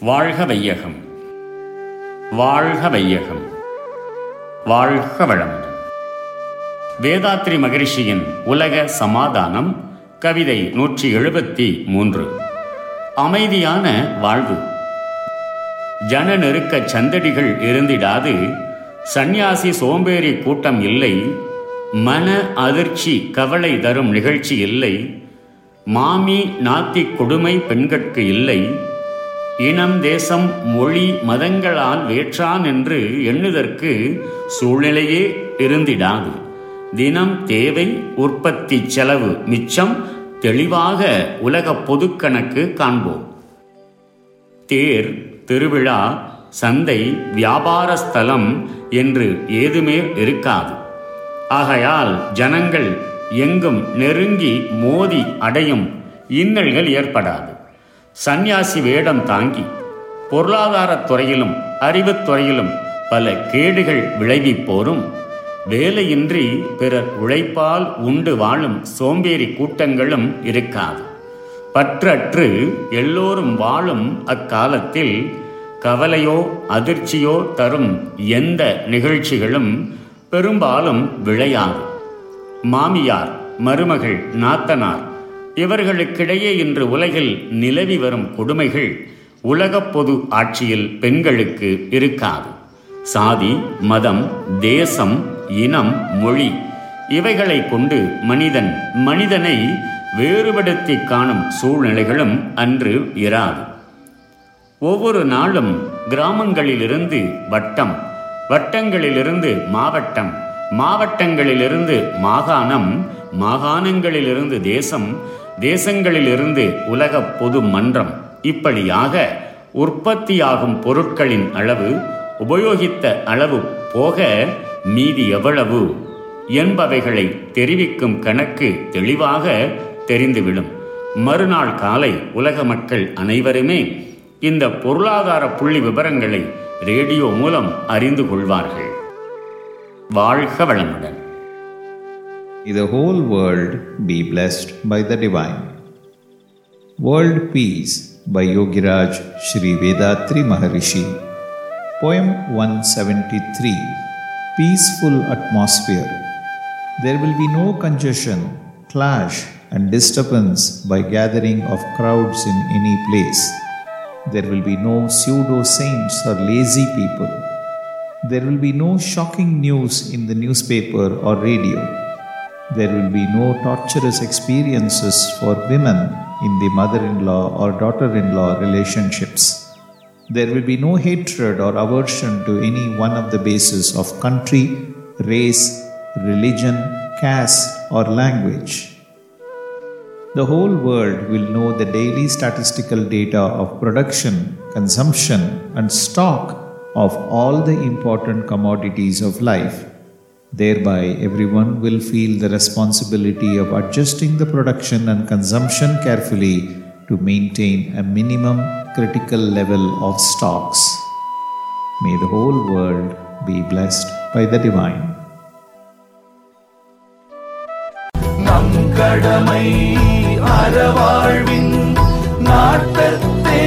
வாழ்க வையகம். வாழ்க வையகம். வாழ்க வளமுடன். வேதாத்ரி மகரிஷியின் உலக சமாதானம் கவிதை நூற்றி எழுபத்தி மூன்று. அமைதியான வாழ்வு. ஜன நெருக்க சந்தடிகள் இருந்திடாது சந்நியாசி சோம்பேறி கூட்டம் இல்லை மன அதிர்ச்சி கவலை தரும் நிகழ்ச்சி இல்லை மாமி நாத்திக் கொடுமை பெண்கட்கு இல்லை இனம் தேசம் மொழி மதங்களால் வேற்றான் என்று எண்ணுதற்கு சூழ்நிலையே இருந்திடாது. தினம் தேவை உற்பத்தி செலவு மிச்சம் தெளிவாக உலக பொதுக்கணக்கு காண்போம். தேர் திருவிழா சந்தை வியாபார ஸ்தலம் என்று ஏதுமே இருக்காது. ஆகையால் ஜனங்கள் எங்கும் நெருங்கி மோதி அடையும் இன்னல்கள் ஏற்படாது. சந்நியாசி வேடம் தாங்கி பொருளாதாரத் துறையிலும் அறிவுத் துறையிலும் பல கேடுகள் விளைவிப்போரும் வேலையின்றி பிறர் உழைப்பால் உண்டு வாழும் சோம்பேறி கூட்டங்களும் இருக்காது. பற்றற்று எல்லோரும் வாழும் அக்காலத்தில் கவலையோ அதிர்ச்சியோ தரும் எந்த நிகழ்ச்சிகளும் பெரும்பாலும் விளையாது. மாமியார் மருமகள் நாத்தனார் இவர்களுக்கிடையே இன்று உலகில் நிலவி வரும் கொடுமைகள் உலகப் பொது ஆட்சியில் பெண்களுக்கு இருக்காது. சாதி மதம் தேசம் இனம் மொழி இவைகளை கொண்டு மனிதன் மனிதனை வேறுபடுத்தி காணும் சூழ்நிலைகளும் அன்று இராது. ஒவ்வொரு நாளும் கிராமங்களிலிருந்து வட்டம் வட்டங்களிலிருந்து மாவட்டம் மாவட்டங்களிலிருந்து மாகாணம் மாகாணங்களிலிருந்து தேசம் தேசங்களிலிருந்து உலக பொது மன்றம் இப்படியாக உற்பத்தியாகும் பொருட்களின் அளவு உபயோகித்த அளவு போக மீதி எவ்வளவு என்பவைகளை தெரிவிக்கும் கணக்கு தெளிவாக தெரிந்துவிடும். மறுநாள் காலை உலக மக்கள் அனைவருமே இந்த பொருளாதார புள்ளி விவரங்களை ரேடியோ மூலம் அறிந்து கொள்வார்கள். வாழ்க வளமுடன். The whole world be blessed by the divine. World Peace by Yogiraj Sri Vedatri Maharishi. Poem 173 Peaceful Atmosphere. There will be no congestion, clash, and disturbance by gathering of crowds in any place. There will be no pseudo saints or lazy people. There will be no shocking news in the newspaper or radio. There will be no torturous experiences for women in the mother in law or daughter in law relationships. There will be no hatred or aversion to any one of the bases of country, race, religion, caste, or language. The whole world will know the daily statistical data of production, consumption, and stock of all the important commodities of life. Thereby, everyone will feel the responsibility of adjusting the production and consumption carefully to maintain a minimum critical level of stocks. May the whole world be blessed by the divine. நம் கடமை அறவாழ்வின் நாட்டத்தே